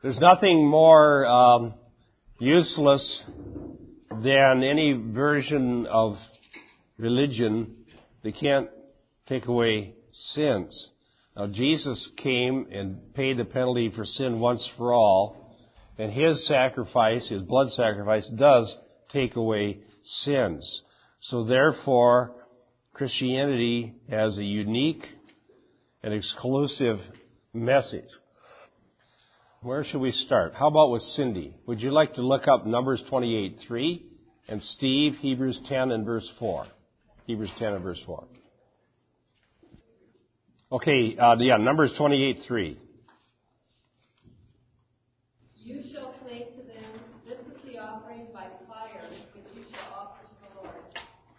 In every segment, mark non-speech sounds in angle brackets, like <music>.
There's nothing more um, useless than any version of religion that can't take away sins. Now Jesus came and paid the penalty for sin once for all, and His sacrifice, His blood sacrifice, does take away sins. So therefore, Christianity has a unique and exclusive message. Where should we start? How about with Cindy? Would you like to look up Numbers 28, 3 and Steve, Hebrews 10 and verse 4? Hebrews 10 and verse 4. Okay, uh, yeah, Numbers 28, 3. You shall say to them, This is the offering by fire which you shall offer to the Lord.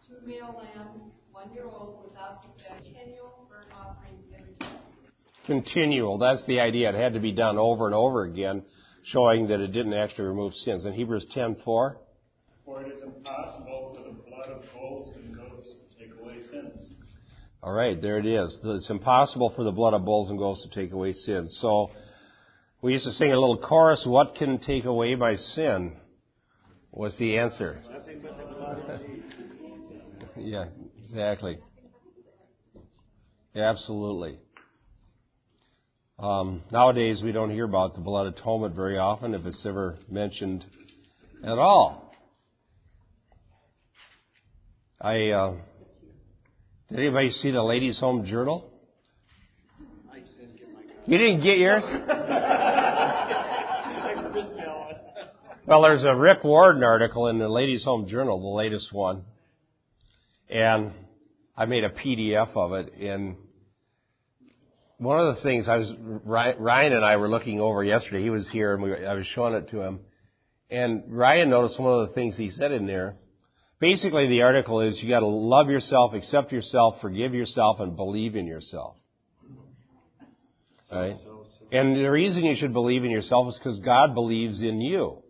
Two male lambs, one year old, without defect, continual burnt offering every day. Continual, that's the idea. It had to be done over and over again, showing that it didn't actually remove sins. In Hebrews 10:4. For it is impossible for the blood of bulls and goats to take away sins. All right, there it is. It's impossible for the blood of bulls and goats to take away sin. So, we used to sing a little chorus, what can take away my sin? Was the answer. Nothing but the blood of Jesus. <laughs> Yeah, exactly. Absolutely. Um, nowadays, we don't hear about the blood atonement very often, if it's ever mentioned at all. I uh, did anybody see the Ladies' Home Journal? You didn't get yours? well, there's a Rick Warren article in the Ladies' Home Journal, the latest one, and I made a PDF of it. And one of the things I was Ryan and I were looking over yesterday. He was here, and we, I was showing it to him. And Ryan noticed one of the things he said in there. Basically, the article is you got to love yourself, accept yourself, forgive yourself, and believe in yourself. Right? And the reason you should believe in yourself is because God believes in you.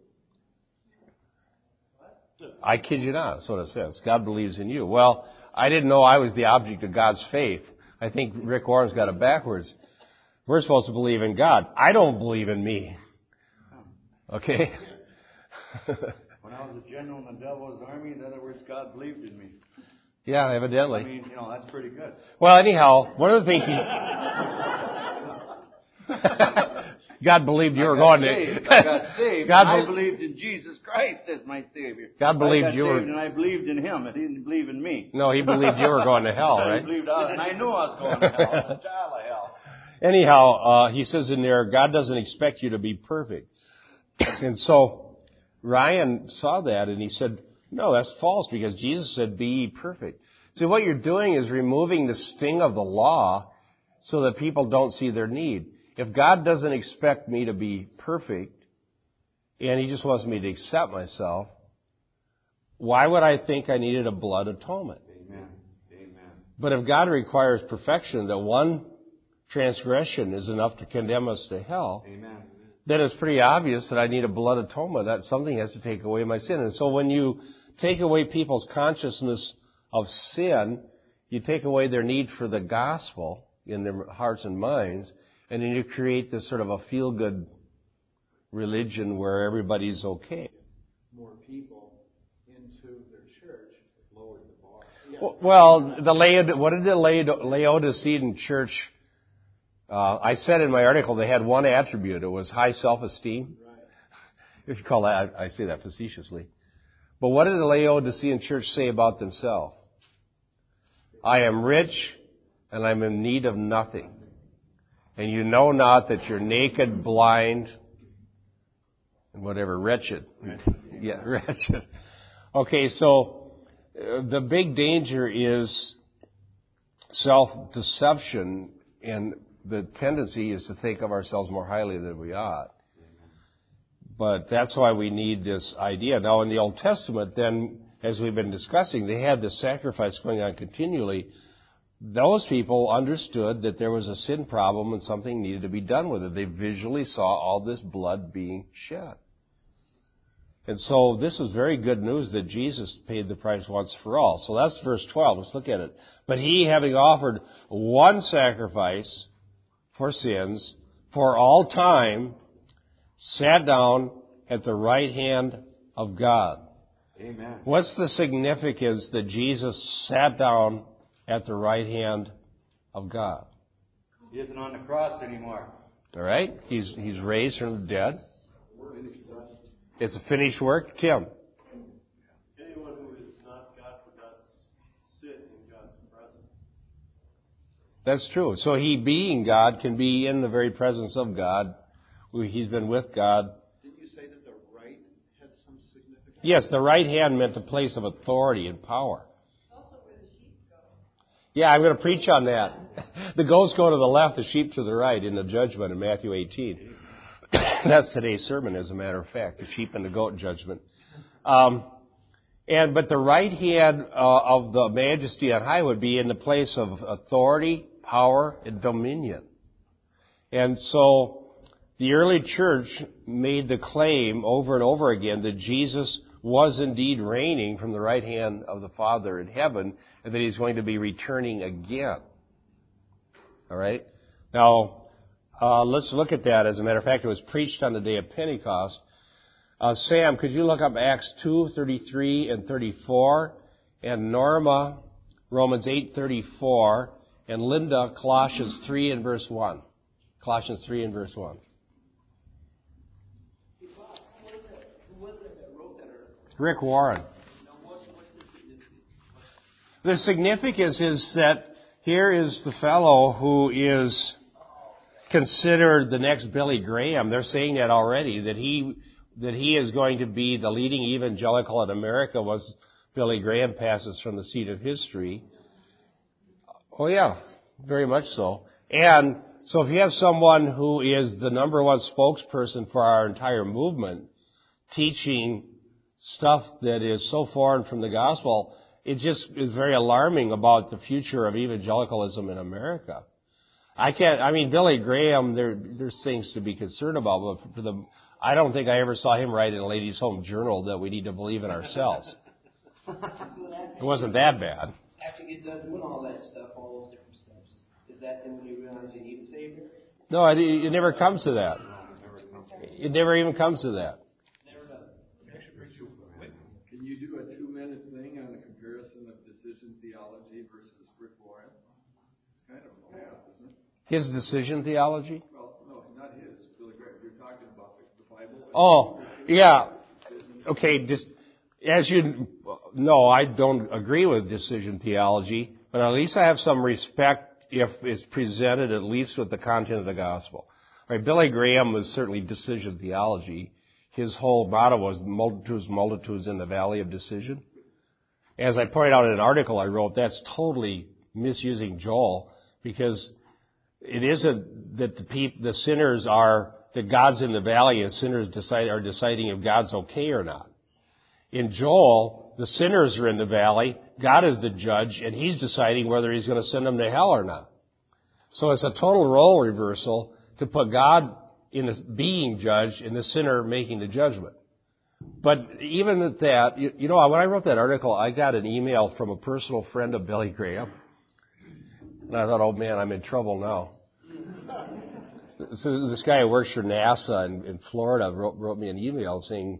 I kid you not. That's what it says. God believes in you. Well, I didn't know I was the object of God's faith. I think Rick Warren's got it backwards. We're supposed to believe in God. I don't believe in me. Okay? <laughs> When I was a general in the devil's army, in other words, God believed in me. Yeah, evidently. I mean, you know, that's pretty good. Well, anyhow, one of the things he's. <laughs> <laughs> God believed you were going saved. to. I got <laughs> saved. God I believed in Jesus Christ as my Savior. God believed you were- and I believed in Him. He didn't believe in me. No, he believed you were going to hell, <laughs> I believed I, and I knew I was going to hell. I was a <laughs> child of hell. Anyhow, uh, he says in there, God doesn't expect you to be perfect. <coughs> and so Ryan saw that and he said, no, that's false because Jesus said, be perfect. See, what you're doing is removing the sting of the law so that people don't see their need. If God doesn't expect me to be perfect and he just wants me to accept myself, why would I think I needed a blood atonement? Amen. Amen. But if God requires perfection, that one transgression is enough to condemn us to hell, Amen. then it's pretty obvious that I need a blood atonement, that something has to take away my sin. And so when you take away people's consciousness of sin, you take away their need for the gospel in their hearts and minds, and then you create this sort of a feel-good religion where everybody's okay. more people into their church, lowered the bar. Yeah. Well, the Laod- what did the Laod- Laodicean church? Uh, I said in my article they had one attribute. It was high self-esteem. Right. If you call that, I say that facetiously. But what did the Laodicean church say about themselves? I am rich and I'm in need of nothing. And you know not that you're naked, blind, and whatever, wretched. Yeah, <laughs> wretched. Okay, so uh, the big danger is self-deception and the tendency is to think of ourselves more highly than we ought. But that's why we need this idea. Now in the Old Testament, then, as we've been discussing, they had this sacrifice going on continually. Those people understood that there was a sin problem and something needed to be done with it. They visually saw all this blood being shed. And so this was very good news that Jesus paid the price once for all. So that's verse 12. Let's look at it. But he, having offered one sacrifice for sins for all time, sat down at the right hand of God. Amen. What's the significance that Jesus sat down at the right hand of God? He isn't on the cross anymore. All right? He's, he's raised from the dead. It's a finished work. Tim. Anyone who is not God forgot sit in God's presence. That's true. So he, being God, can be in the very presence of God. He's been with God. Didn't you say that the right had some significance? Yes, the right hand meant the place of authority and power. Also where the sheep go. Yeah, I'm going to preach on that. <laughs> The goats go to the left, the sheep to the right in the judgment in Matthew 18. <coughs> That's today's sermon, as a matter of fact, the sheep and the goat judgment. Um, and but the right hand uh, of the majesty on high would be in the place of authority, power, and dominion. And so the early church made the claim over and over again that Jesus was indeed reigning from the right hand of the Father in heaven, and that he's going to be returning again. All right? Now, uh, let's look at that. As a matter of fact, it was preached on the day of Pentecost. Uh, Sam, could you look up Acts 2, 33 and 34? And Norma, Romans 8, 34. And Linda, Colossians 3 and verse 1. Colossians 3 and verse 1. Rick Warren. The significance is that here is the fellow who is considered the next Billy Graham. They're saying that already, that he, that he is going to be the leading evangelical in America once Billy Graham passes from the seat of history. Oh yeah, very much so. And so if you have someone who is the number one spokesperson for our entire movement, teaching stuff that is so foreign from the gospel, it just is very alarming about the future of evangelicalism in America. I can't, I mean, Billy Graham, there, there's things to be concerned about, but for the, I don't think I ever saw him write in a ladies' home journal that we need to believe in ourselves. It wasn't that bad. After you get done doing all that stuff, all those different steps, is that then when you realize you need a Savior? No, it, it never comes to that. It never even comes to that. Never does. Can you do a two-minute thing on a comparison of decision theology versus Rick Warren? It's kind of a math, isn't it? His decision theology? Well, no, not his. Billy Graham. You're talking about the, Bible. Oh, yeah. Okay, dis- as you know, I don't agree with decision theology, but at least I have some respect if it's presented at least with the content of the gospel. Right, Billy Graham was certainly decision theology. His whole motto was multitudes, multitudes in the valley of decision. As I pointed out in an article I wrote, that's totally misusing Joel because it isn't that the peop- the sinners are that God's in the valley and sinners decide are deciding if God's okay or not. In Joel, the sinners are in the valley, God is the judge, and He's deciding whether He's going to send them to hell or not. So it's a total role reversal to put God in the being judge and the sinner making the judgment. But even at that, you, you know, when I wrote that article, I got an email from a personal friend of Billy Graham. And I thought, oh man, I'm in trouble now. So this guy who works for NASA in, in Florida wrote, wrote me an email saying,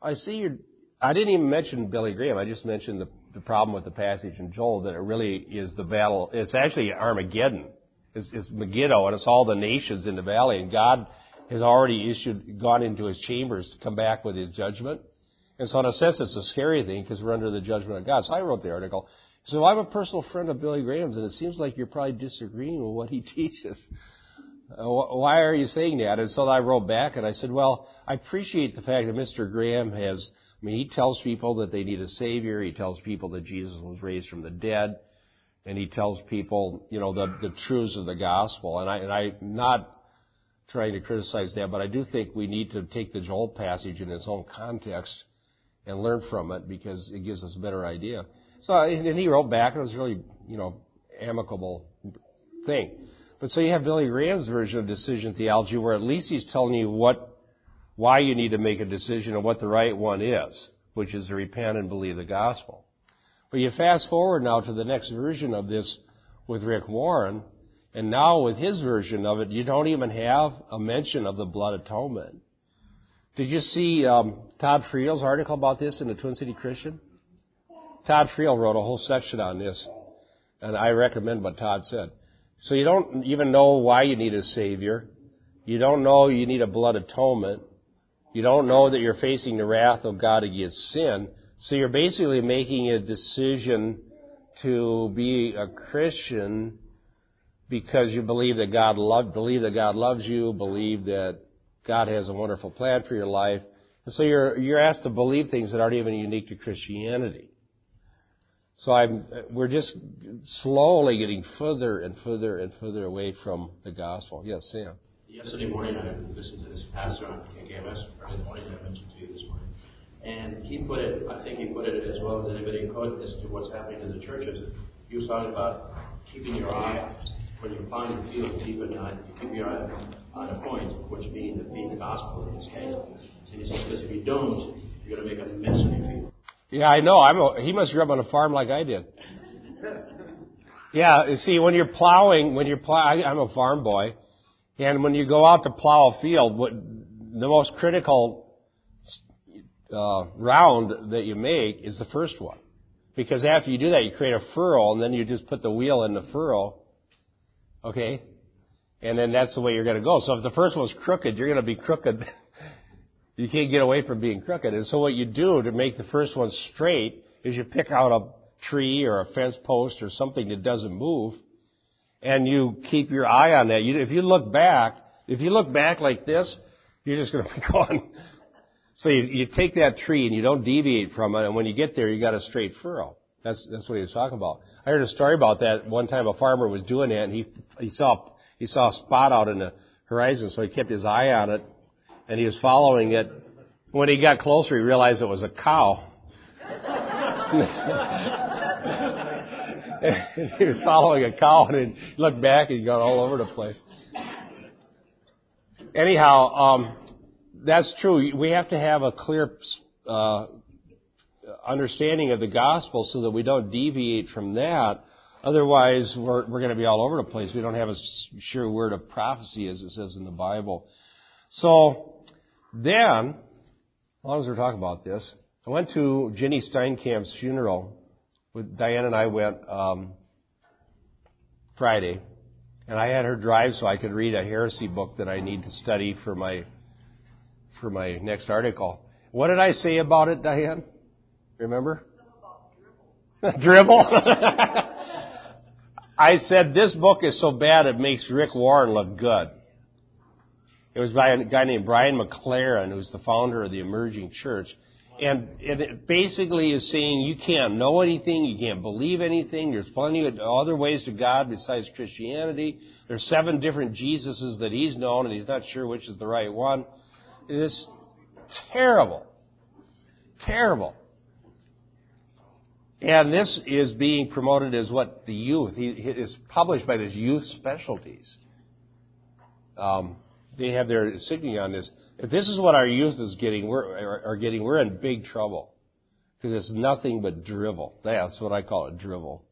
I see you're, I didn't even mention Billy Graham. I just mentioned the, the problem with the passage in Joel that it really is the battle. It's actually Armageddon. It's, it's Megiddo and it's all the nations in the valley and God has already issued, gone into his chambers to come back with his judgment. And so in a sense it's a scary thing because we're under the judgment of God. So I wrote the article. So I'm a personal friend of Billy Graham's and it seems like you're probably disagreeing with what he <laughs> teaches. Uh, why are you saying that? And so I wrote back and I said, well, I appreciate the fact that Mr. Graham has, I mean, he tells people that they need a savior. He tells people that Jesus was raised from the dead. And he tells people, you know, the, the truths of the gospel. And I, and I'm not trying to criticize that, but I do think we need to take the Joel passage in its own context and learn from it because it gives us a better idea. So, and he wrote back and it was really, you know, amicable thing. But so you have Billy Graham's version of decision theology where at least he's telling you what, why you need to make a decision and what the right one is, which is to repent and believe the gospel. But you fast forward now to the next version of this with Rick Warren, and now with his version of it, you don't even have a mention of the blood atonement. Did you see um, Todd Friel's article about this in the Twin City Christian? Todd Friel wrote a whole section on this, and I recommend what Todd said. So you don't even know why you need a Savior. You don't know you need a blood atonement. You don't know that you're facing the wrath of God against sin. So you're basically making a decision to be a Christian because you believe that God love, believe that God loves you, believe that God has a wonderful plan for your life. And so you're, you're asked to believe things that aren't even unique to Christianity. So I'm, we're just slowly getting further and further and further away from the gospel. Yes, Sam. Yesterday morning, I listened to this pastor on KKMS early morning I mentioned to you this morning. And he put it, I think he put it as well as anybody could as to what's happening in the churches. He was talking about keeping your eye, when you find the field deep at night, you keep your eye on a point, which means being the gospel in this case. And he says, because if you don't, you're going to make a mess of your field. Yeah, I know. I'm a, he must grow up on a farm like I did. Yeah, see, when you're plowing, when you're plow, I, I'm a farm boy, and when you go out to plow a field, what the most critical uh, round that you make is the first one, because after you do that, you create a furrow, and then you just put the wheel in the furrow. Okay, and then that's the way you're going to go. So if the first one's crooked, you're going to be crooked. <laughs> you can't get away from being crooked. And so what you do to make the first one straight is you pick out a tree or a fence post or something that doesn't move, and you keep your eye on that. You, if you look back, if you look back like this, you're just going <laughs> to be going. So you, you take that tree and you don't deviate from it, and when you get there, you got a straight furrow. That's that's what he was talking about. I heard a story about that. One time, a farmer was doing that, and he he saw he saw a spot out in the horizon, so he kept his eye on it, and he was following it. When he got closer, he realized it was a cow. <laughs> he was following a cow, and he looked back, and he got all over the place. Anyhow, um, that's true. We have to have a clear uh, understanding of the gospel so that we don't deviate from that. Otherwise, we're, we're going to be all over the place. We don't have a sure word of prophecy, as it says in the Bible. So, then, as long as we're talking about this, I went to Ginny Steinkamp's funeral. With Diane and I went um, Friday, and I had her drive so I could read a heresy book that I need to study for my for my next article. What did I say about it, Diane? Remember? <laughs> Dribble. <laughs> I said this book is so bad it makes Rick Warren look good. It was by a guy named Brian McLaren, who's the founder of the Emerging Church. And it basically is saying you can't know anything, you can't believe anything, there's plenty of other ways to God besides Christianity. There's seven different Jesuses that he's known and he's not sure which is the right one. It is terrible. Terrible. And this is being promoted as what the youth, it is published by this youth specialties. Um, they have their signature on this. If this is what our youth is getting, we're, are getting, we're in big trouble. Because it's nothing but drivel. That's what I call it, drivel.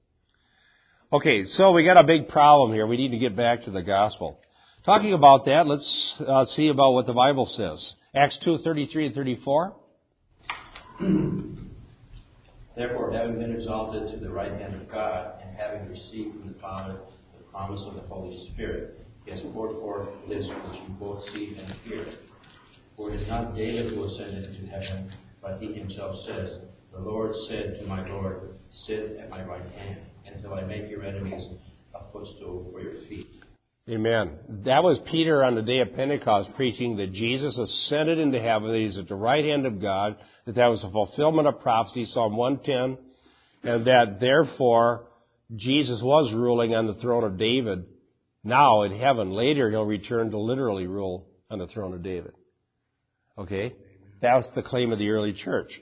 Okay, so we got a big problem here. We need to get back to the gospel. Talking about that, let's uh, see about what the Bible says. Acts 2, 33 and 34. <clears throat> Therefore, having been exalted to the right hand of God, and having received from the Father the promise of the Holy Spirit, poured forth this which you both see and hear. For it is not David who ascended into heaven, but he himself says, The Lord said to my Lord, Sit at my right hand, until I make your enemies a footstool for your feet. Amen. That was Peter on the day of Pentecost preaching that Jesus ascended into heaven, that he's at the right hand of God, that that was a fulfillment of prophecy, Psalm 110, and that therefore Jesus was ruling on the throne of David now in heaven. Later he'll return to literally rule on the throne of David. Okay? That was the claim of the early church.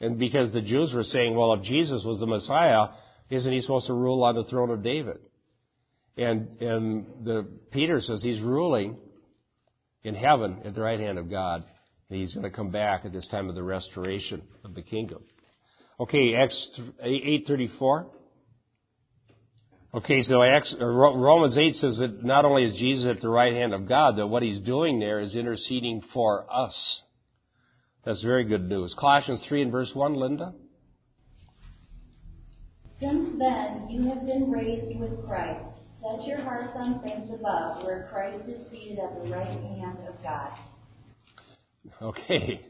And because the Jews were saying, well, if Jesus was the Messiah, isn't he supposed to rule on the throne of David? And, and the, Peter says he's ruling in heaven at the right hand of God. And he's going to come back at this time of the restoration of the kingdom. Okay, Acts 8.34. Okay, so uh, Romans 8 says that not only is Jesus at the right hand of God, that what he's doing there is interceding for us. That's very good news. Colossians 3 and verse 1, Linda? Since then, you have been raised with Christ. Set your hearts on things above, where Christ is seated at the right hand of God. Okay,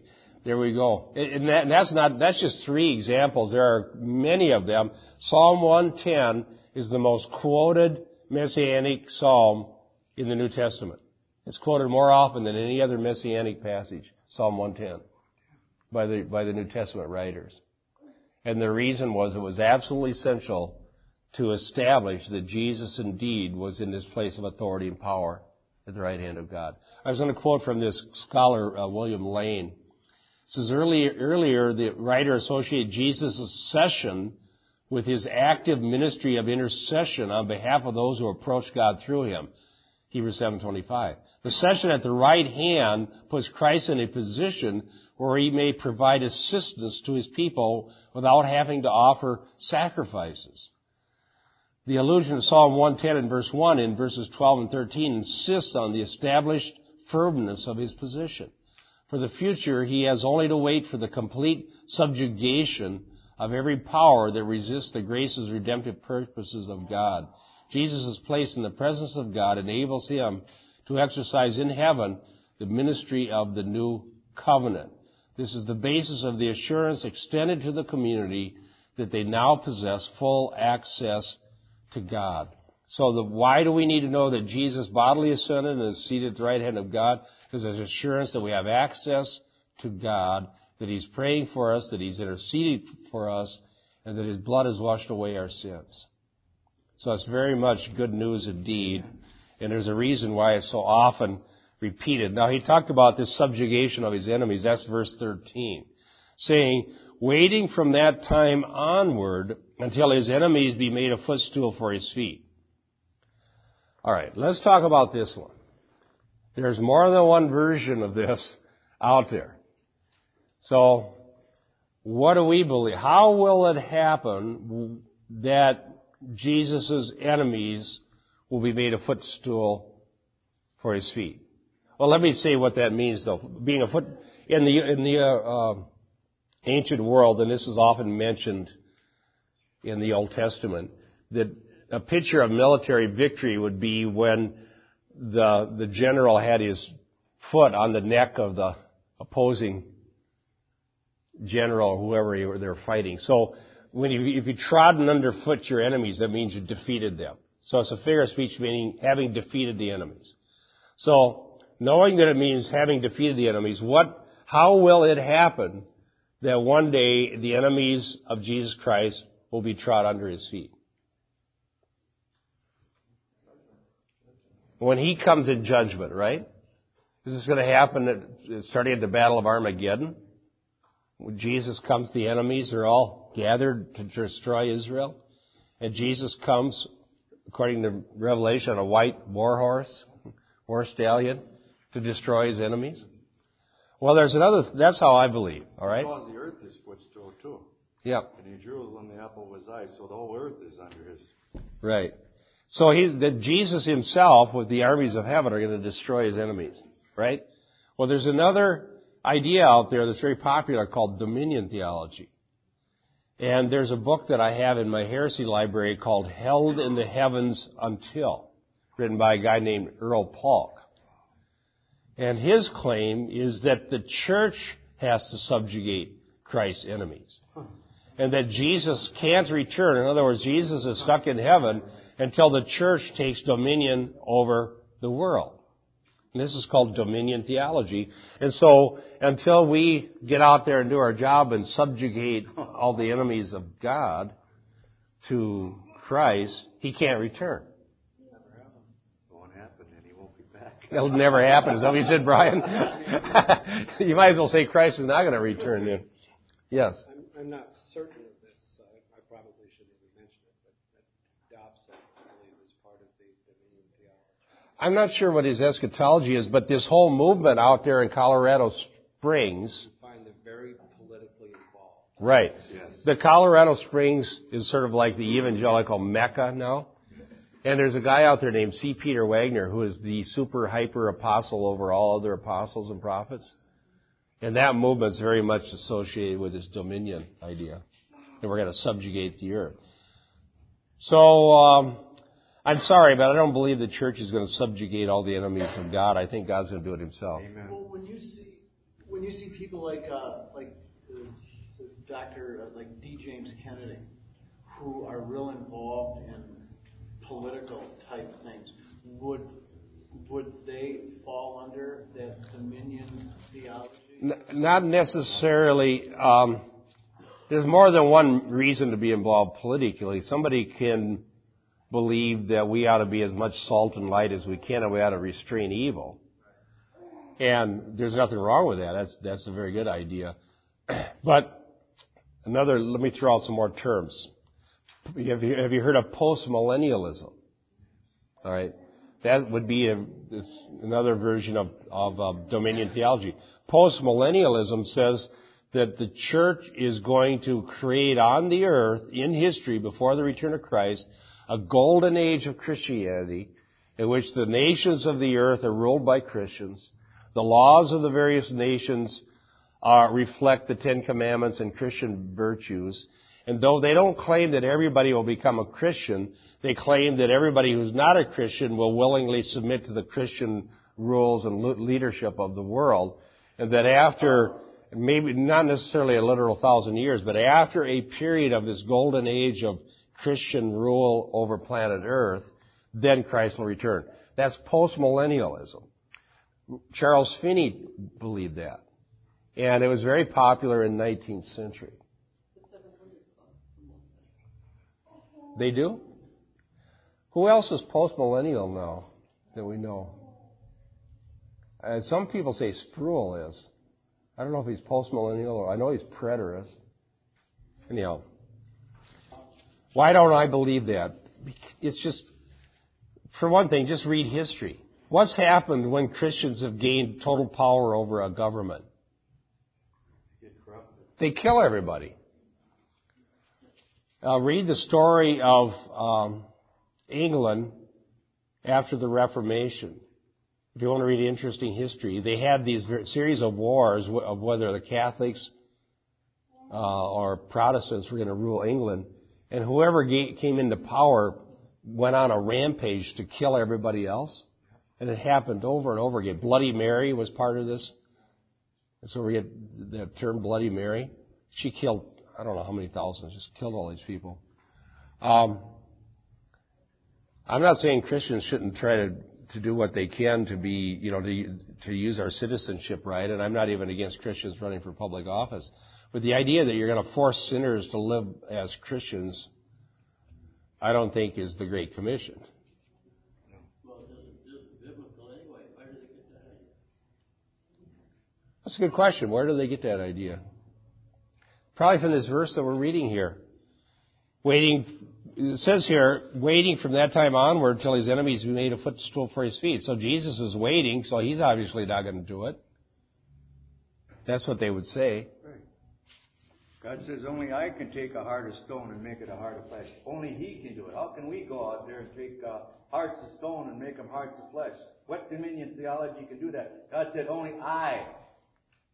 there we go. And, that, and that's not, that's just three examples. There are many of them. Psalm 110 is the most quoted messianic psalm in the New Testament. It's quoted more often than any other messianic passage, Psalm 110, by the, by the New Testament writers. And the reason was it was absolutely essential to establish that Jesus indeed was in this place of authority and power at the right hand of God. I was going to quote from this scholar, uh, William Lane. It says earlier, earlier the writer associated Jesus' session with his active ministry of intercession on behalf of those who approach God through him. Hebrews 7:25. The session at the right hand puts Christ in a position where he may provide assistance to his people without having to offer sacrifices. The allusion to Psalm 110 and verse 1 in verses 12 and 13 insists on the established firmness of his position. For the future, he has only to wait for the complete subjugation of every power that resists the grace's redemptive purposes of God. Jesus' is placed in the presence of God enables him to exercise in heaven the ministry of the new covenant. This is the basis of the assurance extended to the community that they now possess full access to God. So the, why do we need to know that Jesus bodily ascended and is seated at the right hand of God? Because there's assurance that we have access to God, that He's praying for us, that He's interceding for us, and that His blood has washed away our sins. So it's very much good news indeed, and there's a reason why it's so often repeated. Now he talked about this subjugation of his enemies, that's verse 13, saying, waiting from that time onward until his enemies be made a footstool for his feet. Alright, let's talk about this one. There's more than one version of this out there. So, what do we believe? How will it happen that Jesus' enemies will be made a footstool for his feet? Well, let me say what that means though. Being a foot, in the, in the, uh, uh, ancient world, and this is often mentioned in the Old Testament, that a picture of military victory would be when the, the general had his foot on the neck of the opposing general, whoever they're fighting. So when you, if you trodden underfoot your enemies, that means you defeated them. So it's a figure of speech meaning having defeated the enemies. So knowing that it means having defeated the enemies, what, how will it happen that one day the enemies of Jesus Christ will be trod under his feet. When he comes in judgment, right? Is this going to happen at, starting at the Battle of Armageddon? When Jesus comes, the enemies are all gathered to destroy Israel. And Jesus comes, according to Revelation, on a white war horse, war stallion, to destroy his enemies. Well, there's another, that's how I believe, alright? Because the earth is footstool too. Yep. And in Jerusalem the apple was eye, so the whole earth is under his. Right. So he, that Jesus himself with the armies of heaven are going to destroy his enemies. Right? Well, there's another idea out there that's very popular called dominion theology. And there's a book that I have in my heresy library called Held in the Heavens Until, written by a guy named Earl Paulk. And his claim is that the church has to subjugate Christ's enemies. And that Jesus can't return. In other words, Jesus is stuck in heaven until the church takes dominion over the world. And this is called dominion theology. And so, until we get out there and do our job and subjugate all the enemies of God to Christ, He can't return. It'll never happens. It'll never happen. Is that what you said, Brian? <laughs> you might as well say Christ is not going to return then. Yes. I'm, I'm not certain of this. So I, I probably shouldn't even mention it, but, but Dobson, I believe, is part of the dominion theology. I'm not sure what his eschatology is, but this whole movement out there in Colorado Springs. You find them very politically involved. Right. Yes. The Colorado Springs is sort of like the evangelical Mecca now. And there's a guy out there named C. Peter Wagner who is the super hyper apostle over all other apostles and prophets. And that movement's very much associated with this dominion idea. And we're going to subjugate the earth. So, um, I'm sorry, but I don't believe the church is going to subjugate all the enemies of God. I think God's going to do it himself. Amen. Well, when you see when you see people like uh, like the, the Doctor uh, like D. James Kennedy, who are real involved in political type things, would would they fall under that dominion theology? N- not necessarily. Um, there's more than one reason to be involved politically. Somebody can believe that we ought to be as much salt and light as we can, and we ought to restrain evil. And there's nothing wrong with that. That's that's a very good idea. <clears throat> But another, let me throw out some more terms. Have you, have you heard of post-millennialism? All right. That would be a, another version of, of uh, dominion theology. Post-millennialism says that the church is going to create on the earth in history before the return of Christ a golden age of Christianity in which the nations of the earth are ruled by Christians. The laws of the various nations uh, reflect the Ten Commandments and Christian virtues. And though they don't claim that everybody will become a Christian, they claim that everybody who's not a Christian will willingly submit to the Christian rules and leadership of the world. And that after, maybe not necessarily a literal thousand years, but after a period of this golden age of Christian rule over planet Earth, then Christ will return. That's postmillennialism. Charles Finney believed that. And it was very popular in the 19th century. They do? Who else is postmillennial now that we know? And some people say Sproul is. I don't know if he's postmillennial or I know he's preterist. Anyhow, why don't I believe that? It's just, for one thing, just read history. What's happened when Christians have gained total power over a government? They kill everybody. Uh, read the story of um, England after the Reformation. If you want to read interesting history, they had these series of wars of whether the Catholics uh, or Protestants were going to rule England. And whoever came into power went on a rampage to kill everybody else. And it happened over and over again. Bloody Mary was part of this. And so we get the term Bloody Mary. She killed, I don't know how many thousands, just killed all these people. Um, I'm not saying Christians shouldn't try to, to do what they can to be, you know, to, use our citizenship right, and I'm not even against Christians running for public office. But the idea that you're going to force sinners to live as Christians, I don't think is the Great Commission. That's a good question. Where do they get that idea? Probably from this verse that we're reading here. Waiting, it says here, waiting from that time onward till his enemies be made a footstool for his feet. So Jesus is waiting, so he's obviously not going to do it. That's what they would say. God says only I can take a heart of stone and make it a heart of flesh. Only He can do it. How can we go out there and take uh, hearts of stone and make them hearts of flesh? What dominion theology can do that? God said only I,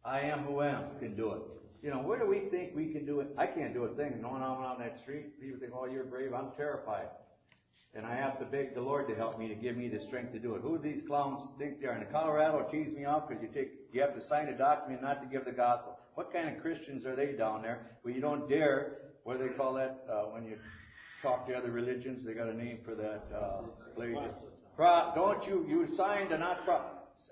I am who am, can do it. You know, where do we think we can do it? I can't do a thing. Going on on that street, people think, oh, you're brave. I'm terrified. And I have to beg the Lord to help me to give me the strength to do it. Who do these clowns think they are? In Colorado, tease me off because you take, you have to sign a document not to give the gospel. What kind of Christians are they down there? Well, you don't dare. What do they call that uh, when you talk to other religions? They got a name for that. Uh, Pro, don't you? You signed a not pro.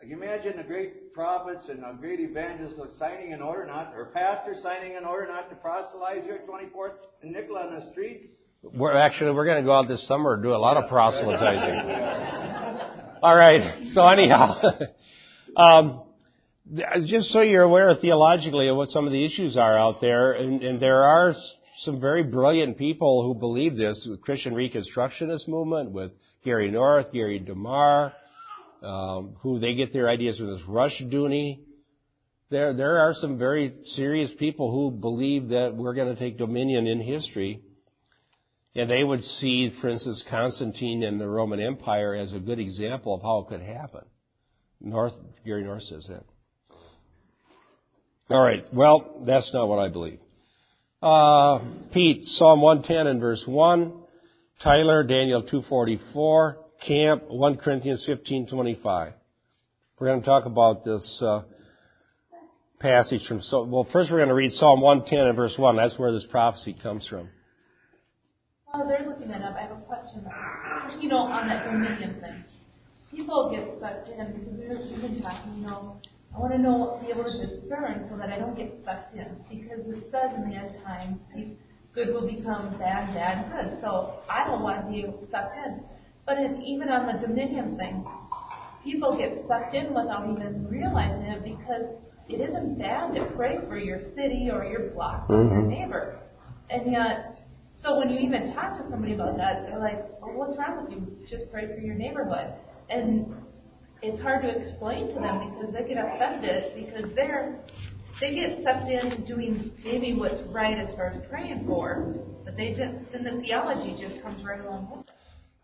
You imagine the great prophets and the great evangelists signing an order not, or pastor signing an order not to proselytize here at 24th and Nicollet on the street. We're actually we're going to go out this summer and do a lot of proselytizing. <laughs> All right. So anyhow, <laughs> um, just so you're aware theologically of what some of the issues are out there, and, and there are some very brilliant people who believe this, Christian Reconstructionist movement with Gary North, Gary DeMar, who they get their ideas from this Rushdoony. There, there are some very serious people who believe that we're going to take dominion in history. And they would see, for instance, Constantine and the Roman Empire as a good example of how it could happen. North, Gary North says that. All right. Well, that's not what I believe. Uh, Pete, Psalm 110 and verse 1. Tyler, Daniel 244. Camp, 1 Corinthians 15:25. We're going to talk about this uh, passage from. So, well, first we're going to read Psalm 110 and verse 1. That's where this prophecy comes from. While they're looking that up, I have a question. You know, on that dominion thing, people get sucked in because we've been talking. You know, I want to know, be able to discern so that I don't get sucked in, because it says in the end times, good will become bad, bad, good. So I don't want to be sucked in. But it, even on the dominion thing, people get sucked in without even realizing it because it isn't bad to pray for your city or your block or your mm-hmm. neighbor. And yet, so when you even talk to somebody about that, they're like, oh, what's wrong with you? Just pray for your neighborhood. And it's hard to explain to them because they get offended because they're they get sucked in doing maybe what's right as far as praying for, but they just then the theology just comes right along with it.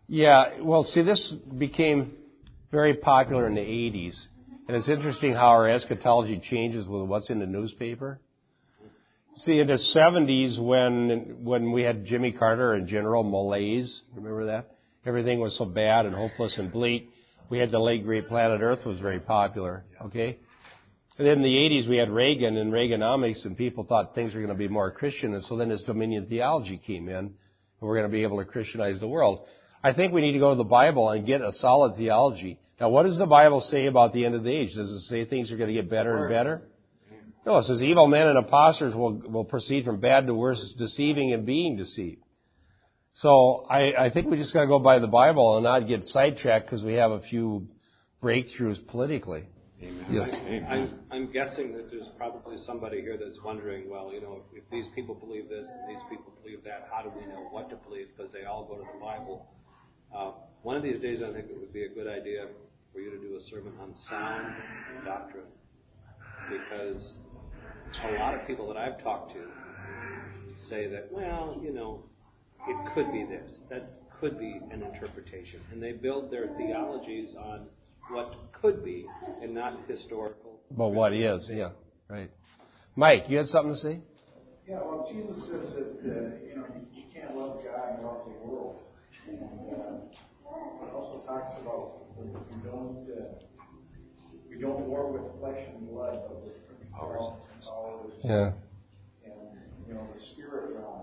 Yeah, well, see, this became very popular in the 80s. Mm-hmm. And it's interesting how our eschatology changes with what's in the newspaper. See, in the 70s, when, when we had Jimmy Carter and general malaise, remember that? Everything was so bad and hopeless and bleak. We had the late great planet Earth was very popular, okay? And then in the 80s, we had Reagan and Reaganomics, and people thought things were going to be more Christian, and so then this dominion theology came in, and we're going to be able to Christianize the world. I think we need to go to the Bible and get a solid theology. Now, what does the Bible say about the end of the age? Does it say things are going to get better and better? No, it says evil men and impostors will, will proceed from bad to worse, deceiving and being deceived. So I, I think we just got to go by the Bible and not get sidetracked because we have a few breakthroughs politically. Amen. Yes. I'm, I'm guessing that there's probably somebody here that's wondering, well, you know, if, if these people believe this and these people believe that, how do we know what to believe? Because they all go to the Bible. Uh, one of these days, I think it would be a good idea for you to do a sermon on sound doctrine, because a lot of people that I've talked to say that, well, you know, it could be this, that could be an interpretation, and they build their theologies on what could be and not historical. But what is, yeah, right. Mike, you had something to say? Yeah, well, Jesus says that uh, you know you, you can't love God and love the world, and it also talks about we don't uh, we don't war with flesh and blood, but with principalities and powers, Yeah. and you know the spirit realm,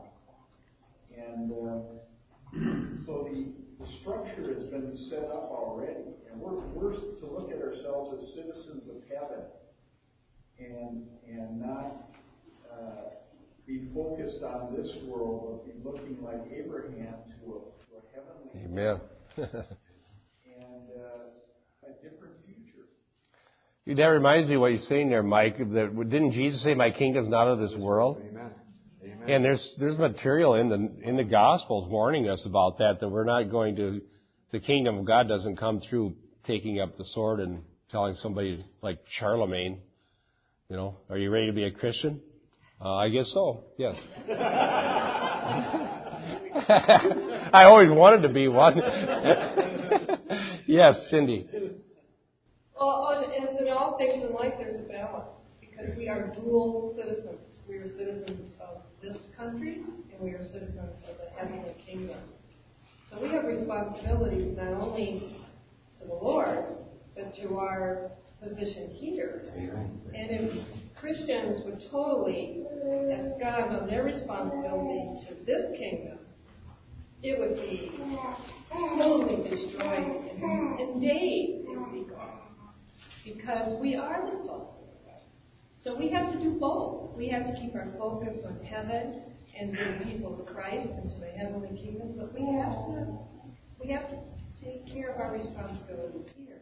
and uh, <clears throat> so the the structure has been set up already, and we're we're to look at ourselves as citizens of heaven, and and not. Uh, be focused on this world, but be looking like Abraham to a, to a heavenly Amen. and uh, a different future. that reminds me of what you're saying there, Mike. That didn't Jesus say, "My kingdom's not of this world"? Amen. Amen. And there's there's material in the in the Gospels warning us about that. That we're not going to the kingdom of God doesn't come through taking up the sword and telling somebody like Charlemagne, you know, are you ready to be a Christian? Uh, I guess so. Yes. <laughs> I always wanted to be one. <laughs> yes, Cindy. Well, as in all things in life, there's a balance because we are dual citizens. We are citizens of this country and we are citizens of the heavenly kingdom. So we have responsibilities not only to the Lord, but to our position here. And if Christians would totally abscond on their responsibility to this kingdom, it would be totally destroyed and in days. It would be gone. Because we are the salt. So we have to do both. We have to keep our focus on heaven and bring people of Christ and to the heavenly kingdom, but we have to we have to take care of our responsibilities here.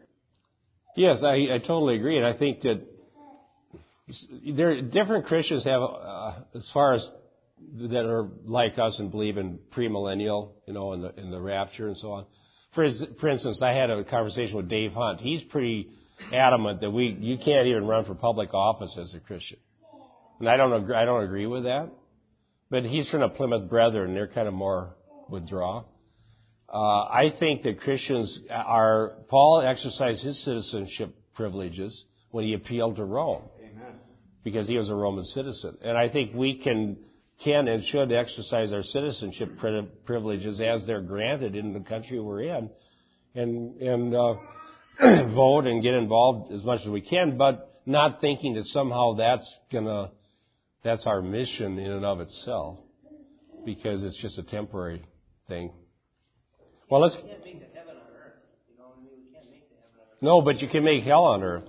Yes, I, I totally agree, and I think that there different Christians have, uh, as far as that are like us and believe in premillennial, you know, in the in the rapture and so on. For for instance, I had a conversation with Dave Hunt. He's pretty adamant that we you can't even run for public office as a Christian, and I don't agree, I don't agree with that. But he's from the Plymouth Brethren; they're kind of more withdraw. Uh, I think that Christians are Paul exercised his citizenship privileges when he appealed to Rome. Amen. because he was a Roman citizen. And I think we can, can and should exercise our citizenship privileges as they're granted in the country we're in and, and, uh, <clears throat> vote and get involved as much as we can, but not thinking that somehow that's gonna, that's our mission in and of itself because it's just a temporary thing. Well, let's. We can't make the heaven on earth. You know what I mean? We can't make the heaven on earth. No, but you can make hell on earth.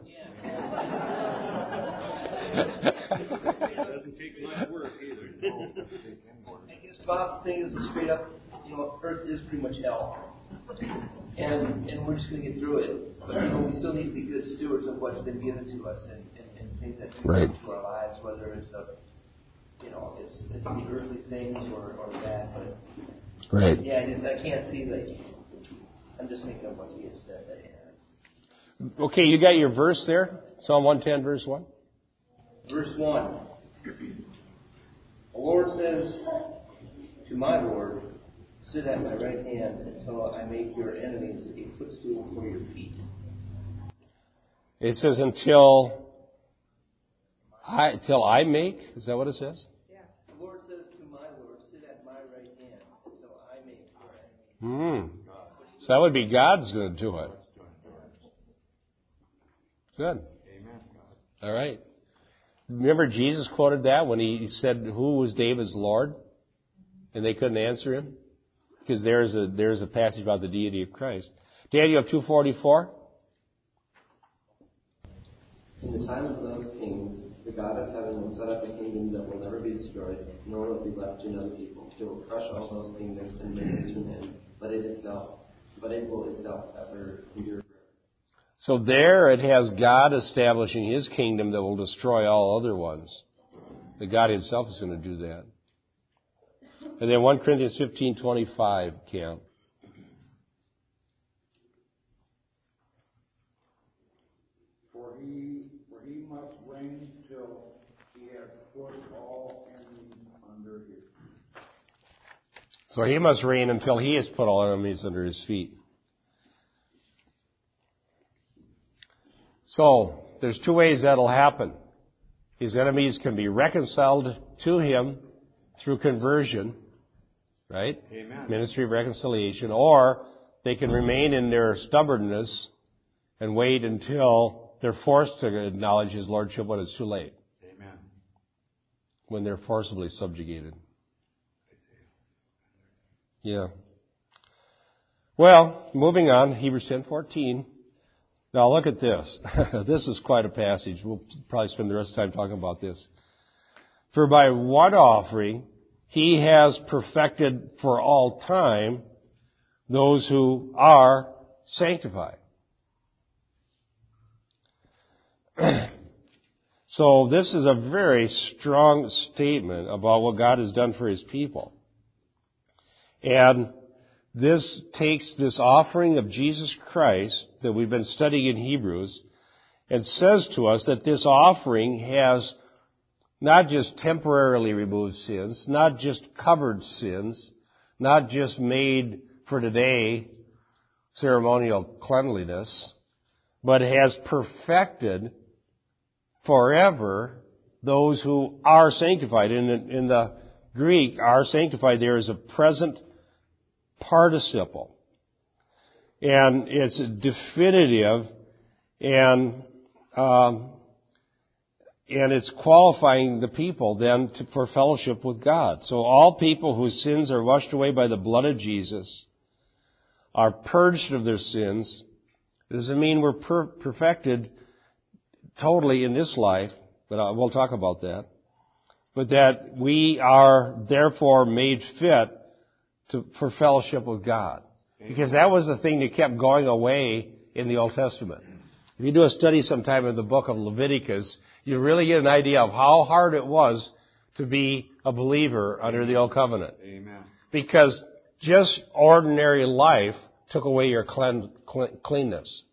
Doesn't take much work either. I guess Bob thing is straight up, you know, Earth is pretty much hell. And and we're just gonna get through it. But you know, we still need to be good stewards of what's been given to us and, and, and things that we Right. bring to our lives, whether it's a you know, it's it's the earthly things or, or that, but Right. yeah, I just I can't see like I'm just thinking of what he had said. That, yeah, Okay, you got your verse there? Psalm 110, verse 1? Verse 1. The Lord says to my Lord, Sit at my right hand until I make your enemies a footstool for your feet. It says until I, till I make, is that what it says? The Lord says to my Lord, Sit at my right hand until I make your enemies. Hmm. So that would be God's going to do it. Good. Amen. All right. Remember Jesus quoted that when he said, "Who was David's Lord?" And they couldn't answer him because there's a there's a passage about the deity of Christ. Daniel two forty four. In the time of those kings, the God of heaven will set up a kingdom that will never be destroyed, nor will it be left to another people. It will crush all those kingdoms and bring them to an end, itself, but it will itself ever endure. So there it has God establishing His kingdom that will destroy all other ones. That God Himself is going to do that. And then 1 Corinthians fifteen twenty five, Cam. For he, for he must reign till he has put all enemies under his feet. So He must reign until He has put all enemies under His feet. So, there's two ways that'll happen. His enemies can be reconciled to Him through conversion, right? Amen. Ministry of reconciliation, or they can remain in their stubbornness and wait until they're forced to acknowledge His Lordship when it's too late, Amen. when they're forcibly subjugated. Yeah. Well, moving on, Hebrews 10:14. Now look at this. <laughs> this is quite a passage. We'll probably spend the rest of the time talking about this. For by one offering he has perfected for all time those who are sanctified. <clears throat> so this is a very strong statement about what God has done for his people. And this takes this offering of Jesus Christ that we've been studying in Hebrews and says to us that this offering has not just temporarily removed sins, not just covered sins, not just made for today ceremonial cleanliness, but has perfected forever those who are sanctified. In the, in the Greek, are sanctified there is a present participle. And it's definitive and, um, and it's qualifying the people then to, for fellowship with God. So all people whose sins are washed away by the blood of Jesus are purged of their sins. It doesn't mean we're per- perfected totally in this life, but I, we'll talk about that. But that we are therefore made fit to, for fellowship with God. Because that was the thing that kept going away in the Old Testament. If you do a study sometime in the book of Leviticus, you really get an idea of how hard it was to be a believer under the Old Covenant. Amen. Because just ordinary life took away your clean, clean, cleanness.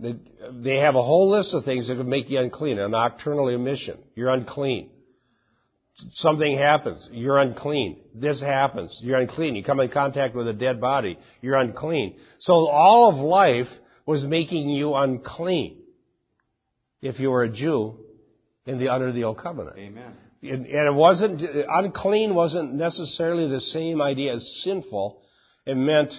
They, they have a whole list of things that could make you unclean. A nocturnal emission. You're unclean. Something happens. You're unclean. This happens. You're unclean. You come in contact with a dead body. You're unclean. So all of life was making you unclean. If you were a Jew in the under the old covenant. Amen. And, it wasn't unclean wasn't necessarily the same idea as sinful. It meant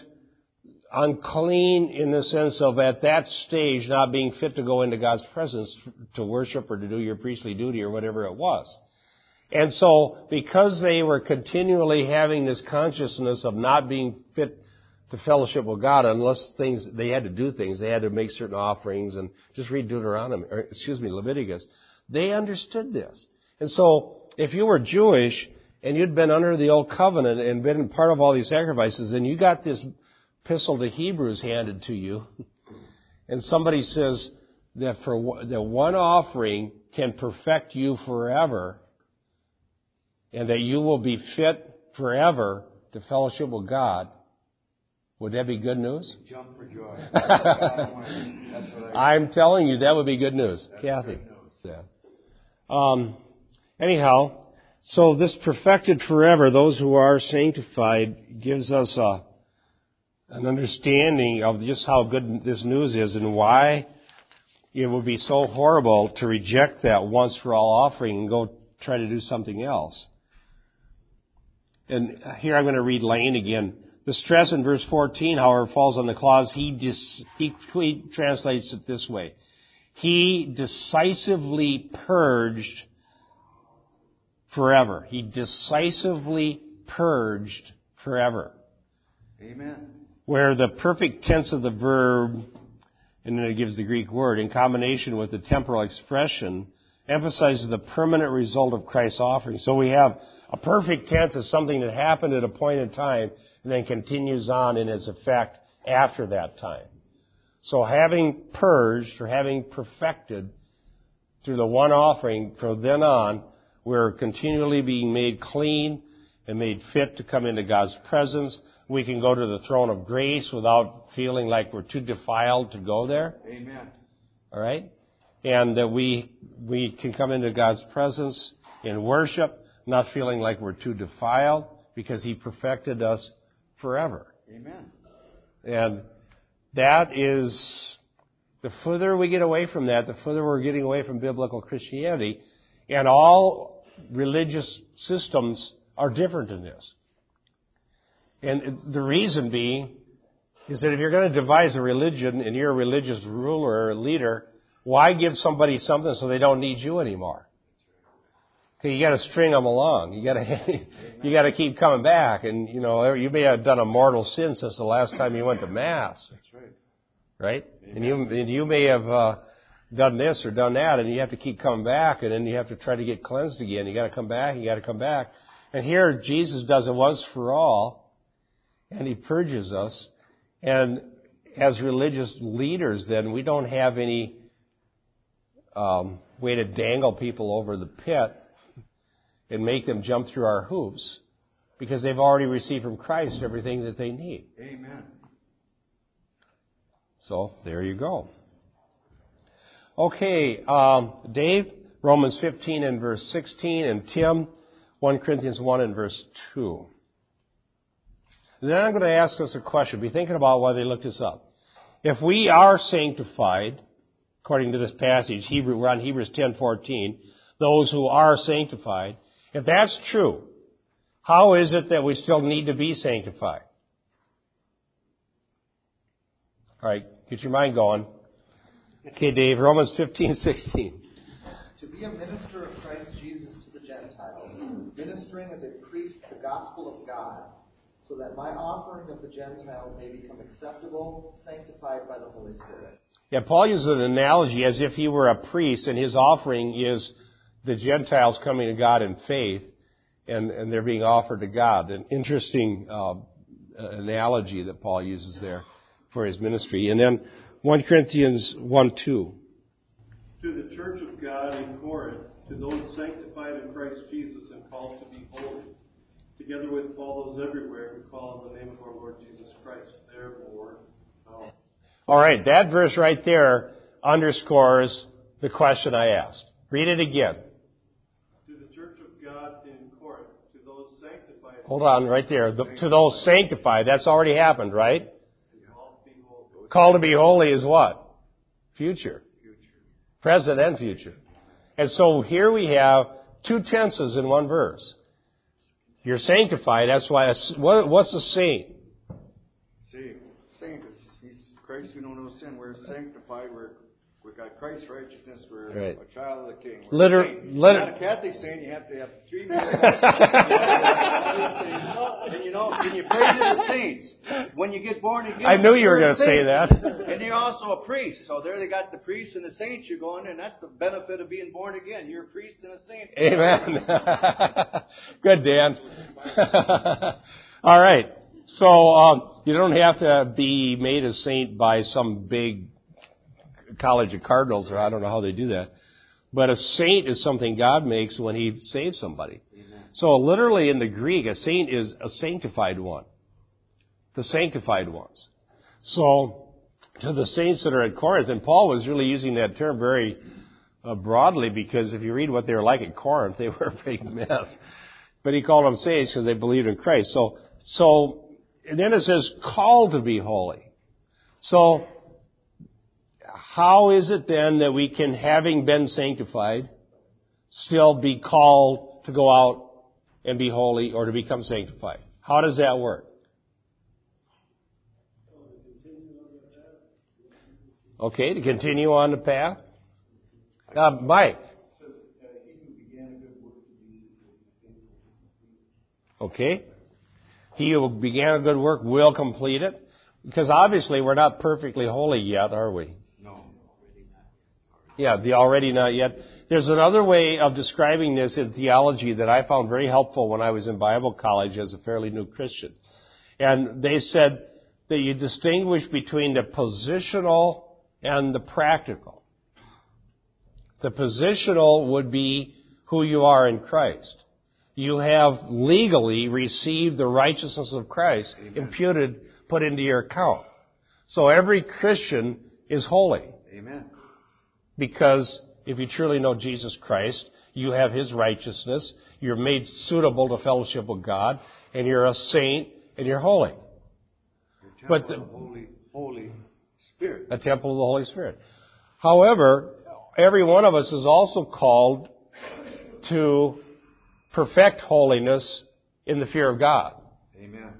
unclean in the sense of at that stage not being fit to go into God's presence to worship or to do your priestly duty or whatever it was. And so, because they were continually having this consciousness of not being fit to fellowship with God unless things, they had to do things, they had to make certain offerings and just read Deuteronomy, or excuse me, Leviticus. They understood this. And so, if you were Jewish and you'd been under the old covenant and been part of all these sacrifices and you got this epistle to Hebrews handed to you and somebody says that for that one offering can perfect you forever and that you will be fit forever to fellowship with God, would that be good news? <laughs> Jump for joy. <laughs> I'm telling you, that would be good news. Kathy. Yeah. Um, anyhow, so this perfected forever, those who are sanctified, gives us a, an understanding of just how good this news is and why it would be so horrible to reject that once for all offering and go try to do something else. And here I'm going to read Lane again. The stress in verse 14, however, falls on the clause, he, dis, he, he translates it this way. He decisively purged forever. He decisively purged forever. Amen. Where the perfect tense of the verb, and then it gives the Greek word, in combination with the temporal expression, emphasizes the permanent result of Christ's offering. So we have a perfect tense is something that happened at a point in time and then continues on in its effect after that time. So having purged or having perfected through the one offering from then on, we're continually being made clean and made fit to come into God's presence. We can go to the throne of grace without feeling like we're too defiled to go there. Amen. All right? And that we, we can come into God's presence in worship not feeling like we're too defiled because He perfected us forever. Amen. And that is, the further we get away from that, the further we're getting away from biblical Christianity. And all religious systems are different in this. And the reason being is that if you're going to devise a religion and you're a religious ruler or leader, why give somebody something so they don't need you anymore? You got to string them along. You got to <laughs> you got to keep coming back, and you know you may have done a mortal sin since the last time you went to mass. That's right. Right, Amen. and you and you may have uh, done this or done that, and you have to keep coming back, and then you have to try to get cleansed again. You got to come back. You got to come back. And here Jesus does it once for all, and He purges us. And as religious leaders, then we don't have any um, way to dangle people over the pit and make them jump through our hoops because they've already received from Christ everything that they need. Amen. So there you go. Okay, um, Dave, Romans 15 and verse 16, and Tim, 1 Corinthians 1 and verse 2. then I'm going to ask us a question. Be thinking about why they looked this up. If we are sanctified, according to this passage, Hebrew, we're on Hebrews 10:14, those who are sanctified, if that's true, how is it that we still need to be sanctified? All right, get your mind going. Okay, Dave, Romans 15, 16. To be a minister of Christ Jesus to the Gentiles, ministering as a priest the gospel of God, so that my offering of the Gentiles may become acceptable, sanctified by the Holy Spirit. Yeah, Paul uses an analogy as if he were a priest and his offering is the Gentiles coming to God in faith and, and they're being offered to God. An interesting uh, analogy that Paul uses there for his ministry. And then 1 Corinthians 1 2. To the church of God in Corinth, to those sanctified in Christ Jesus and called to be holy, together with all those everywhere who call on the name of our Lord Jesus Christ, therefore. Oh. All right, that verse right there underscores the question I asked. Read it again. Hold on, right there. The, to those sanctified, that's already happened, right? Call to be holy is what? Future. Present and future. And so here we have two tenses in one verse. You're sanctified. That's why. A, what, what's a saint? See, saint is Christ who know no sin. We're sanctified. We're we got Christ's righteousness. We're Right. a child of the King. We're Liter- a saint. liter- not a Catholic saint. You have to have three <laughs> minutes. and you know, when you pray to the saints, when you get born again, I knew you were you're gonna say that. And you're also a priest. So there they got the priest and the saint. You're going, and that's the benefit of being born again. You're a priest and a saint. Amen. <laughs> Good, Dan. <laughs> All right. So um, you don't have to be made a saint by some big college of cardinals, or I don't know how they do that. But a saint is something God makes when He saves somebody. So literally in the Greek, a saint is a sanctified one. The sanctified ones. So to the saints that are at Corinth, and Paul was really using that term very uh, broadly because if you read what they were like at Corinth, <laughs> they were a big mess. But he called them saints because they believed in Christ. So, so, and then it says called to be holy. So, how is it then that we can, having been sanctified, still be called to go out and be holy or to become sanctified? How does that work? Okay, to continue on the path. Uh, Mike. Okay. He who began a good work will complete it. Because obviously we're not perfectly holy yet, are we? Yeah, the already not yet. There's another way of describing this in theology that I found very helpful when I was in Bible college as a fairly new Christian. And they said that you distinguish between the positional and the practical. The positional would be who you are in Christ. You have legally received the righteousness of Christ imputed, put into your account. So every Christian is holy. Amen. Because if you truly know Jesus Christ, you have His righteousness, you're made suitable to fellowship with God, and you're a saint, and you're holy. But the, Holy, Holy Spirit. a temple of the Holy Spirit. However, every one of us is also called to perfect holiness in the fear of God. Amen.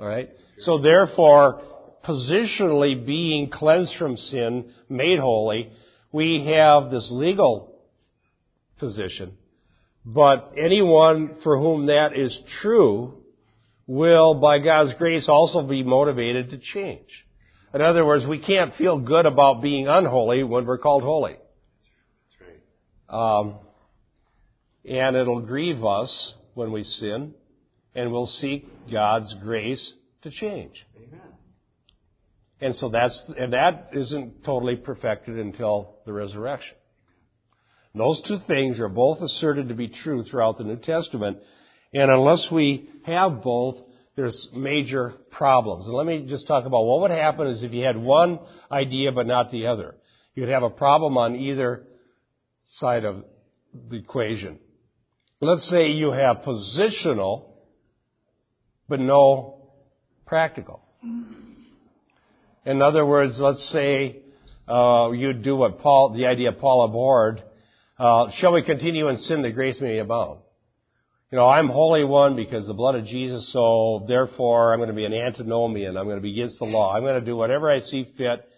Alright? So therefore, positionally being cleansed from sin, made holy, we have this legal position. But anyone for whom that is true will, by God's grace, also be motivated to change. In other words, we can't feel good about being unholy when we're called holy. Um, and it'll grieve us when we sin, and we'll seek God's grace to change. Amen. And so that's, and that isn't totally perfected until the resurrection. Those two things are both asserted to be true throughout the New Testament, and unless we have both, there's major problems. And let me just talk about what would happen is if you had one idea but not the other. You'd have a problem on either side of the equation. Let's say you have positional, but no practical. Mm-hmm. In other words, let's say uh, you do what Paul, the idea Paul abhorred. Uh, shall we continue in sin that grace may abound? You know, I'm holy one because the blood of Jesus, so therefore I'm going to be an antinomian. I'm going to be against the law. I'm going to do whatever I see fit.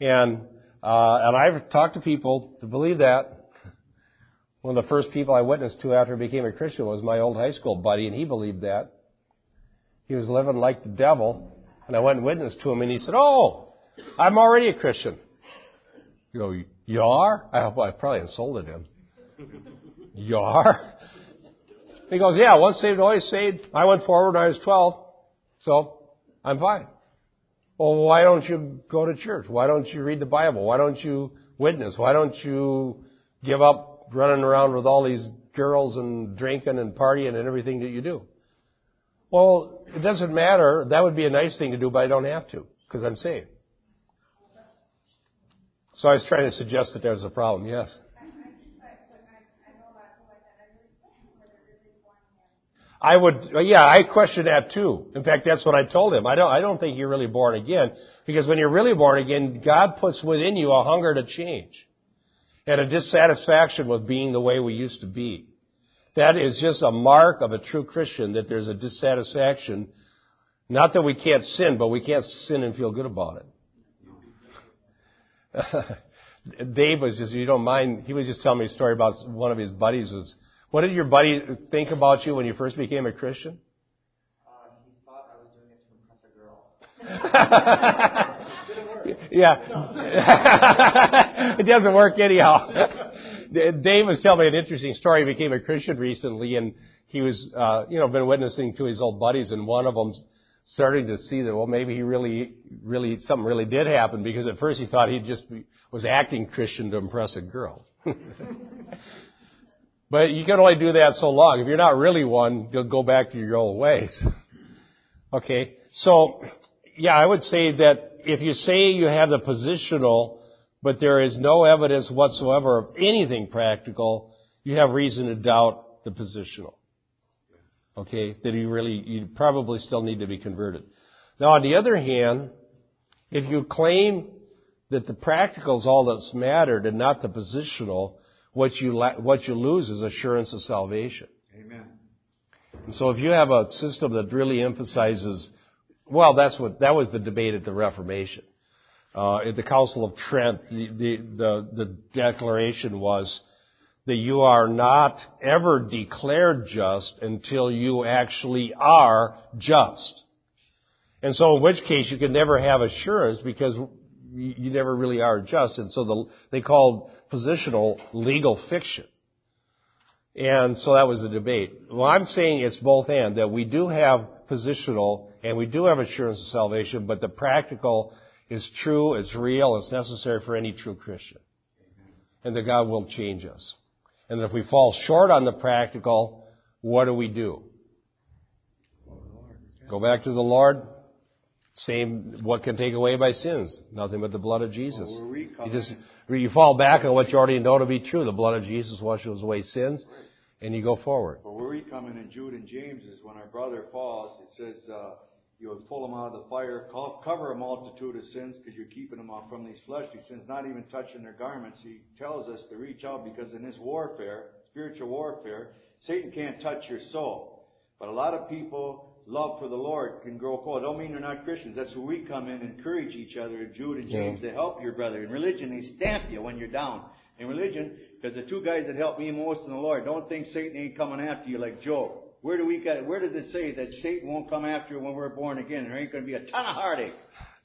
And, uh, and I've talked to people to believe that. One of the first people I witnessed to after I became a Christian was my old high school buddy, and he believed that. He was living like the devil, and I went and witnessed to him, and he said, "Oh, I'm already a Christian." You go, "You are?" I hope I probably insulted him. You are? He goes, "Yeah, once saved, always saved. I went forward when I was 12, so I'm fine." Well, why don't you go to church? Why don't you read the Bible? Why don't you witness? Why don't you give up running around with all these girls and drinking and partying and everything that you do? Well, it doesn't matter. That would be a nice thing to do, but I don't have to because I'm saved. So I was trying to suggest that there's a problem. Yes. I would, yeah, I question that too. In fact, that's what I told him. I don't, I don't think you're really born again because when you're really born again, God puts within you a hunger to change. and a dissatisfaction with being the way we used to be. That is just a mark of a true Christian that there's a dissatisfaction. Not that we can't sin, but we can't sin and feel good about it. <laughs> Dave was just, you don't mind, he was just telling me a story about one of his buddies was, what did your buddy think about you when you first became a Christian? Uh, he thought I was doing it to impress a girl. <laughs> yeah. <laughs> it doesn't work anyhow. Dave was telling me an interesting story. He became a Christian recently and he was, uh, you know, been witnessing to his old buddies and one of them starting to see that, well, maybe he really, really, something really did happen because at first he thought he just was acting Christian to impress a girl. <laughs> but you can only do that so long. If you're not really one, you'll go back to your old ways. <laughs> Okay. So, yeah, I would say that if you say you have the positional, but there is no evidence whatsoever of anything practical, you have reason to doubt the positional. Okay? That you really, you probably still need to be converted. Now on the other hand, if you claim that the practical is all that's mattered and not the positional, what you, what you lose is assurance of salvation. Amen. And so if you have a system that really emphasizes well, that's what that was the debate at the Reformation. Uh, at the Council of Trent, the, the, the, the declaration was that you are not ever declared just until you actually are just. And so in which case you can never have assurance because you never really are just. And so the, they called positional legal fiction. And so that was the debate. Well, I'm saying it's both and, that we do have positional and we do have assurance of salvation, but the practical is true, it's real, it's necessary for any true Christian. And that God will change us. And if we fall short on the practical, what do we do? Go back to the Lord. Same, what can take away by sins? Nothing but the blood of Jesus. You just, you fall back on what you already know to be true. The blood of Jesus washes away sins, and you go forward. But where we come in in Jude and James is when our brother falls, it says, uh, you would pull them out of the fire, cover a multitude of sins because you're keeping them off from these fleshly sins, not even touching their garments. He tells us to reach out because in this warfare, spiritual warfare, Satan can't touch your soul. But a lot of people, love for the Lord can grow cold. Don't mean they're not Christians. That's where we come in, and encourage each other, Jude and James, yeah. to help your brother. In religion, they stamp you when you're down. In religion, because the two guys that helped me most in the Lord, don't think Satan ain't coming after you like Job. Where do we get, where does it say that Satan won't come after you when we're born again? There ain't going to be a ton of heartache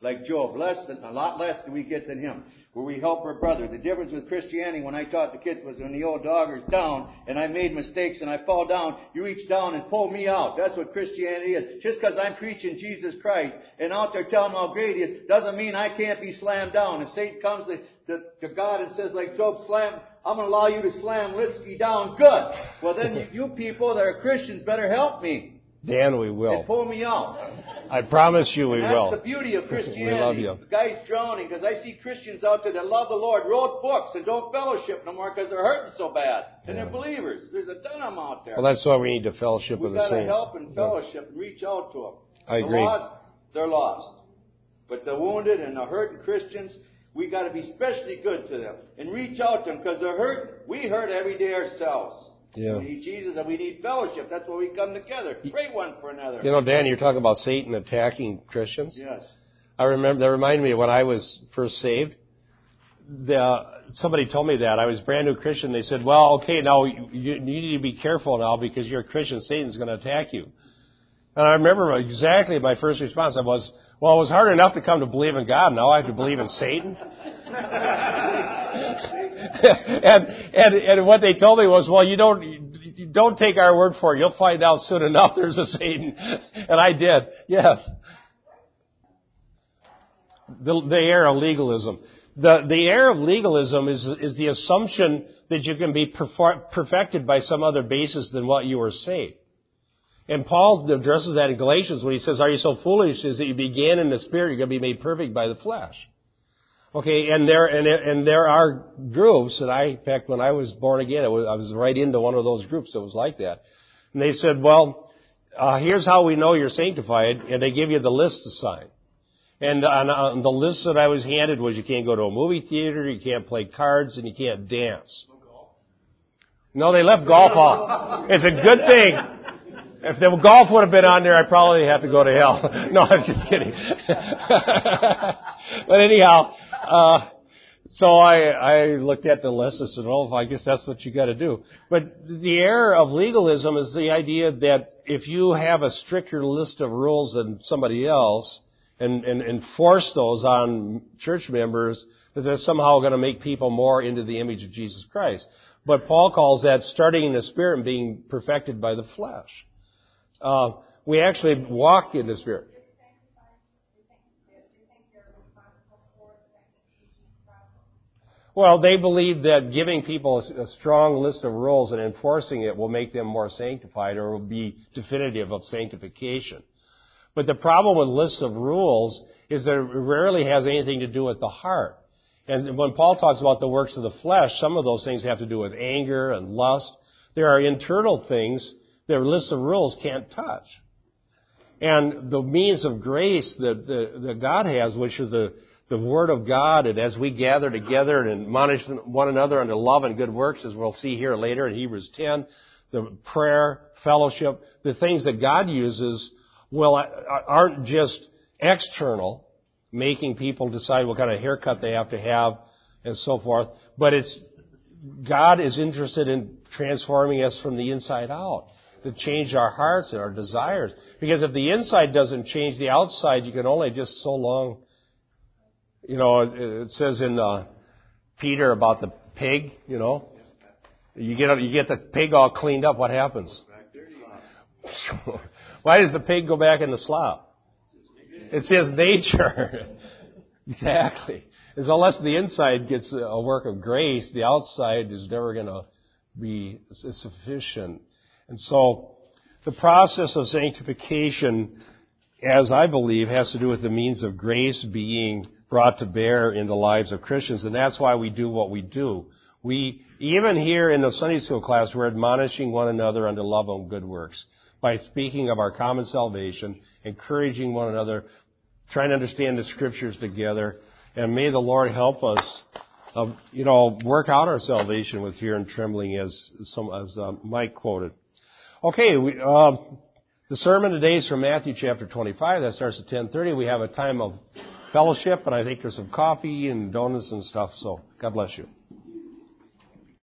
like Job. Less than, a lot less than we get than him. Where we help our brother. The difference with Christianity when I taught the kids was when the old dogger's down and I made mistakes and I fall down, you reach down and pull me out. That's what Christianity is. Just because I'm preaching Jesus Christ and out there telling how great he is doesn't mean I can't be slammed down. If Satan comes to, to, to God and says like Job, slam, I'm going to allow you to slam Litsky down. Good. Well, then you, <laughs> you people that are Christians better help me. Dan, we will. And pull me out. I promise you we and will. That's the beauty of <laughs> Christianity. we love you. The guy's drowning because I see Christians out there that love the Lord, wrote books, and don't fellowship no more because they're hurting so bad. And yeah. they're believers. There's a ton of them out there. Well, that's why we need to fellowship we with the saints. We've got to help and fellowship and reach out to them. I the agree. Lost, they're lost. But the wounded and the hurting Christians, we got to be especially good to them and reach out to them because they're hurt. We hurt every day ourselves. Yeah. We need Jesus and we need fellowship. That's why we come together. Pray one for another. You know, Dan, you're talking about Satan attacking Christians. Yes. I remember that reminded me of when I was first saved. The, somebody told me that I was brand new Christian. They said, "Well, okay, now you, you need to be careful now because you're a Christian. Satan's going to attack you." And I remember exactly my first response. I was, "Well, it was hard enough to come to believe in God. Now I have to believe in Satan." <laughs> <laughs> and, and, and what they told me was, well, you don't, you don't take our word for it. You'll find out soon enough <laughs> there's a Satan. And I did. Yes. The, the error of legalism. The, the error of legalism is, is the assumption that you can be perfected by some other basis than what you were saved. And Paul addresses that in Galatians when he says, Are you so foolish as that you began in the Spirit, you're going to be made perfect by the flesh? Okay, and there and and there are groups that I, in fact, when I was born again, was, I was right into one of those groups that was like that, and they said, "Well, uh, here's how we know you're sanctified," and they give you the list to sign. And on, on the list that I was handed was you can't go to a movie theater, you can't play cards, and you can't dance. No, they left golf off. It's a good thing. If the golf would have been on there, I'd probably have to go to hell. <laughs> No, I'm just kidding. <laughs> but anyhow, uh, so I, I looked at the list and said, well, I guess that's what you got to do. But the error of legalism is the idea that if you have a stricter list of rules than somebody else and, and enforce those on church members, that they're somehow going to make people more into the image of Jesus Christ. But Paul calls that starting in the spirit and being perfected by the flesh. Uh, we actually walk in the spirit. Well, they believe that giving people a strong list of rules and enforcing it will make them more sanctified or will be definitive of sanctification. But the problem with lists of rules is that it rarely has anything to do with the heart. And when Paul talks about the works of the flesh, some of those things have to do with anger and lust. There are internal things a list of rules can't touch. And the means of grace that, that, that God has, which is the the Word of God, and as we gather together and admonish one another unto love and good works, as we'll see here later in Hebrews 10, the prayer, fellowship, the things that God uses well, aren't just external, making people decide what kind of haircut they have to have and so forth, but it's, God is interested in transforming us from the inside out to change our hearts and our desires. Because if the inside doesn't change, the outside you can only just so long you know, it says in uh, Peter about the pig. You know, you get you get the pig all cleaned up. What happens? <laughs> Why does the pig go back in the slop? <laughs> It's his nature. exactly. As unless the inside gets a work of grace, the outside is never going to be sufficient. And so, the process of sanctification, as I believe, has to do with the means of grace being brought to bear in the lives of Christians, and that's why we do what we do. We, even here in the Sunday school class, we're admonishing one another unto love and good works by speaking of our common salvation, encouraging one another, trying to understand the scriptures together, and may the Lord help us, uh, you know, work out our salvation with fear and trembling, as some as uh, Mike quoted. Okay, we, uh, the sermon today is from Matthew chapter 25. That starts at 10:30. We have a time of fellowship, and I think there's some coffee and donuts and stuff. So God bless you.